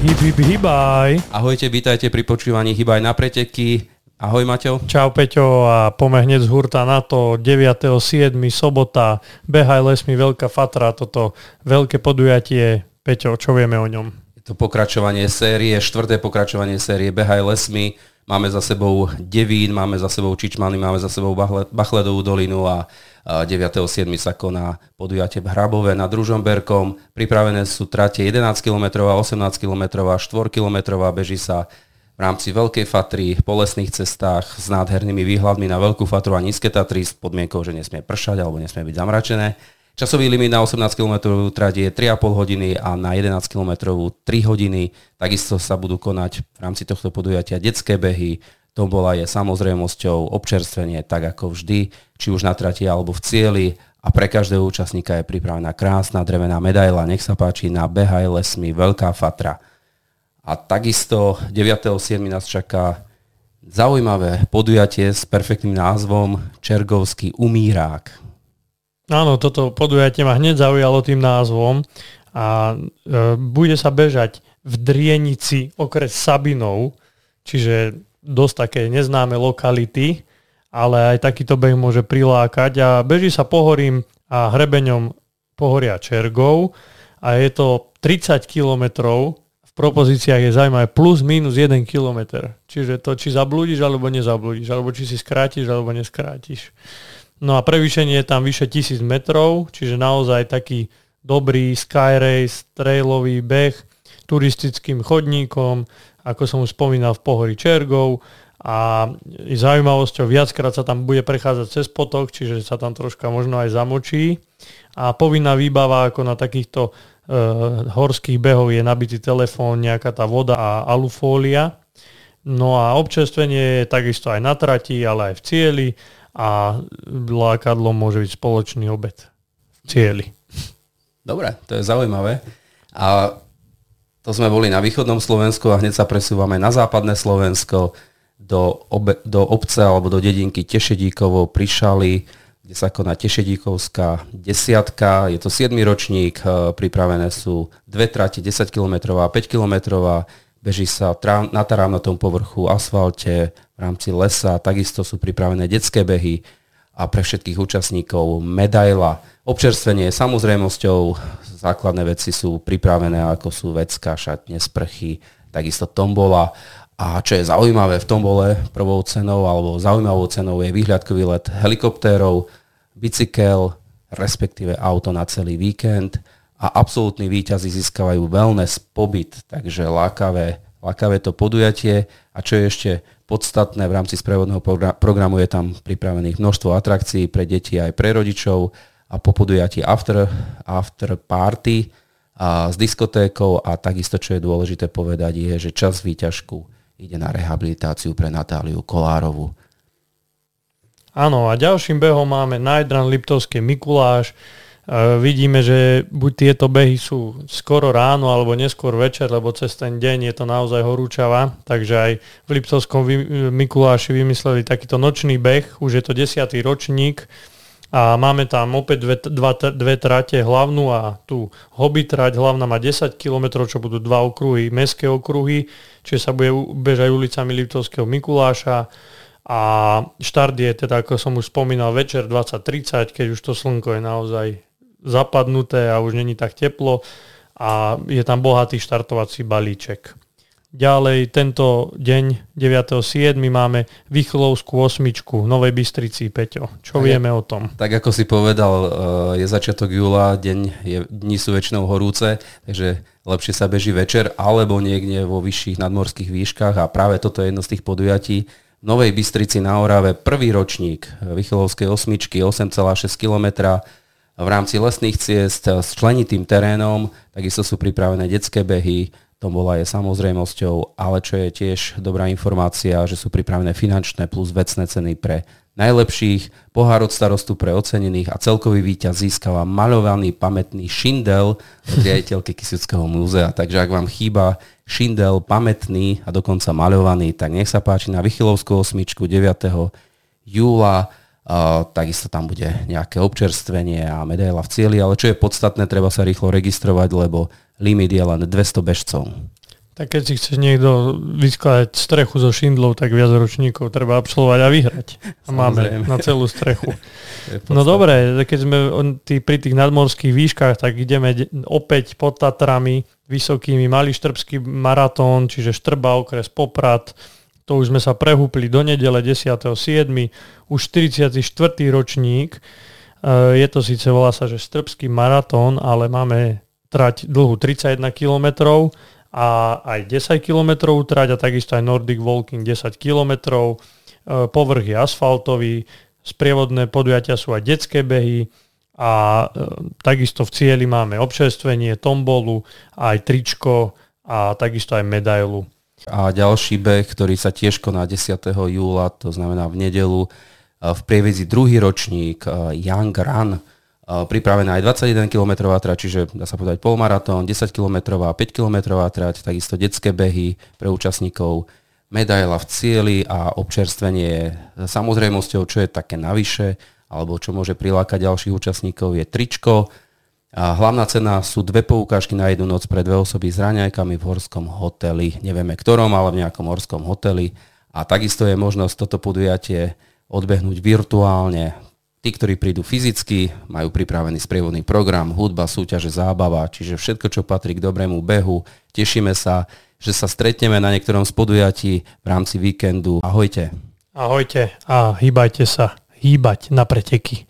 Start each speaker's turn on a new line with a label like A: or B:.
A: Hib, hib, hibaj.
B: Ahojte, vítajte pri počúvaní Hibaj na preteky. Ahoj Maťo.
A: Čau Peťo a poďme hneď z hurta na to. 9.7. sobota, Behaj lesmi Veľká Fatra, toto veľké podujatie. Peťo, čo vieme o ňom?
B: To pokračovanie série, štvrté pokračovanie série Behaj lesmi. Máme za sebou Devín, máme za sebou Čičmany, máme za sebou Bachledovú dolinu a 9.7. sa koná podujatie v Hrabove nad Družomberkom. Pripravené sú trate 11 km, 18 km, 4 km, beží sa v rámci Veľkej Fatry, po lesných cestách s nádhernými výhľadmi na Veľkú Fatru a Nízke Tatry s podmienkou, že nesmie pršať alebo nesmie byť zamračené. Časový limit na 18 km trať je 3,5 hodiny a na 11 km 3 hodiny. Takisto sa budú konať v rámci tohto podujatia detské behy, Tombola je samozrejmosťou občerstvenie tak ako vždy, či už na trati alebo v cieli a pre každého účastníka je pripravená krásna drevená medaila. Nech sa páči na Behaj lesmi Veľká Fatra. A takisto 9.7. nás čaká zaujímavé podujatie s perfektným názvom Čergovský umírák.
A: Áno, toto podujatie ma hneď zaujalo tým názvom a e, bude sa bežať v Drienici okres Sabinov, čiže dosť také neznáme lokality, ale aj takýto beh môže prilákať a beží sa pohorím a hrebeňom pohoria Čergov a je to 30 kilometrov, v propozíciách je zaujímavé plus minus 1 km. Čiže to, či zablúdiš alebo nezablúdiš, alebo či si skrátiš alebo neskrátiš. No a prevýšenie je tam vyše 1000 metrov, čiže naozaj taký dobrý sky race, trailový beh, turistickým chodníkom, ako som už spomínal v pohorí Čergov. A zaujímavosťou viackrát sa tam bude prechádzať cez potok, čiže sa tam troška možno aj zamočí. A povinná výbava ako na takýchto e, horských behov je nabitý telefón, nejaká tá voda a alufólia. No a občerstvenie je takisto aj na trati, ale aj v cieli a lákadlo môže byť spoločný obed v cieli.
B: Dobre, to je zaujímavé. A to sme boli na východnom Slovensku a hneď sa presúvame na západné Slovensko do, obe, do obce alebo do dedinky Tešedíkovo prišali, kde sa koná Tešedíkovská desiatka. Je to 7. ročník, e, pripravené sú dve trate, 10 km a 5 km. Beží sa na trávnatom povrchu, asfalte, v rámci lesa. Takisto sú pripravené detské behy a pre všetkých účastníkov medaila. Občerstvenie je samozrejmosťou, základné veci sú pripravené, ako sú vecka, šatne, sprchy, takisto tombola. A čo je zaujímavé v tombole, prvou cenou alebo zaujímavou cenou je výhľadkový let helikoptérov, bicykel, respektíve auto na celý víkend a absolútni výťazí získavajú wellness pobyt, takže lákavé, lákavé to podujatie. A čo je ešte podstatné v rámci sprievodného programu je tam pripravených množstvo atrakcií pre deti aj pre rodičov a po podujatí after, after party a s diskotékou a takisto, čo je dôležité povedať, je, že čas výťažku ide na rehabilitáciu pre Natáliu Kolárovu.
A: Áno, a ďalším behom máme Najdran Liptovský Mikuláš, vidíme, že buď tieto behy sú skoro ráno alebo neskôr večer, lebo cez ten deň je to naozaj horúčava, takže aj v Liptovskom Mikuláši vymysleli takýto nočný beh, už je to desiatý ročník a máme tam opäť dve, dva, dve trate, hlavnú a tú hobby trať, hlavná má 10 km, čo budú dva okruhy, mestské okruhy, čiže sa bude bežať ulicami Liptovského Mikuláša. A štart je teda, ako som už spomínal, večer 20.30, keď už to slnko je naozaj zapadnuté a už není tak teplo a je tam bohatý štartovací balíček. Ďalej tento deň 9.7. máme Vychlovskú osmičku v Novej Bystrici, Peťo. Čo tak, vieme o tom?
B: Tak ako si povedal, eh, je začiatok júla, deň je, dni sú väčšinou horúce, takže lepšie sa beží večer alebo niekde vo vyšších nadmorských výškach a práve toto je jedno z tých podujatí. V Novej Bystrici na Orave prvý ročník Vychlovskej osmičky 8,6 km v rámci lesných ciest s členitým terénom, takisto sú pripravené detské behy, bola je samozrejmosťou, ale čo je tiež dobrá informácia, že sú pripravené finančné plus vecné ceny pre najlepších, pohár od starostu pre ocenených a celkový víťaz získava maľovaný pamätný šindel od riaditeľky Kisického múzea. Takže ak vám chýba šindel pamätný a dokonca maľovaný, tak nech sa páči na Vychylovskú osmičku 9. júla Uh, takisto tam bude nejaké občerstvenie a medaila v cieli, ale čo je podstatné, treba sa rýchlo registrovať, lebo limit je len 200 bežcov.
A: Tak keď si chceš niekto vyskladať strechu zo šindlov, tak viac ročníkov treba absolvovať a vyhrať. A máme na celú strechu. no dobre, keď sme tý, pri tých nadmorských výškach, tak ideme opäť pod Tatrami vysokými. Malý štrbský maratón, čiže Štrba, okres Poprad. To už sme sa prehúpli do nedele 10.7. Už 44. ročník. E, je to síce, volá sa, že Štrbský maratón, ale máme trať dlhu 31 kilometrov a aj 10 km trať a takisto aj Nordic Walking 10 km. E, povrch je asfaltový, sprievodné podujatia sú aj detské behy a e, takisto v cieli máme občerstvenie, tombolu, aj tričko a takisto aj medailu.
B: A ďalší beh, ktorý sa tiež koná 10. júla, to znamená v nedelu, e, v prievidzi druhý ročník Young Run, pripravená aj 21 km trať, čiže dá sa povedať polmaratón, 10 km, 5 km trať, takisto detské behy pre účastníkov, medaila v cieli a občerstvenie samozrejmosťou, čo je také navyše, alebo čo môže prilákať ďalších účastníkov, je tričko. A hlavná cena sú dve poukážky na jednu noc pre dve osoby s raňajkami v horskom hoteli. Nevieme ktorom, ale v nejakom horskom hoteli. A takisto je možnosť toto podujatie odbehnúť virtuálne Tí, ktorí prídu fyzicky, majú pripravený sprievodný program, hudba, súťaže, zábava, čiže všetko, čo patrí k dobrému behu. Tešíme sa, že sa stretneme na niektorom z podujatí v rámci víkendu. Ahojte.
A: Ahojte a hýbajte sa. Hýbať na preteky.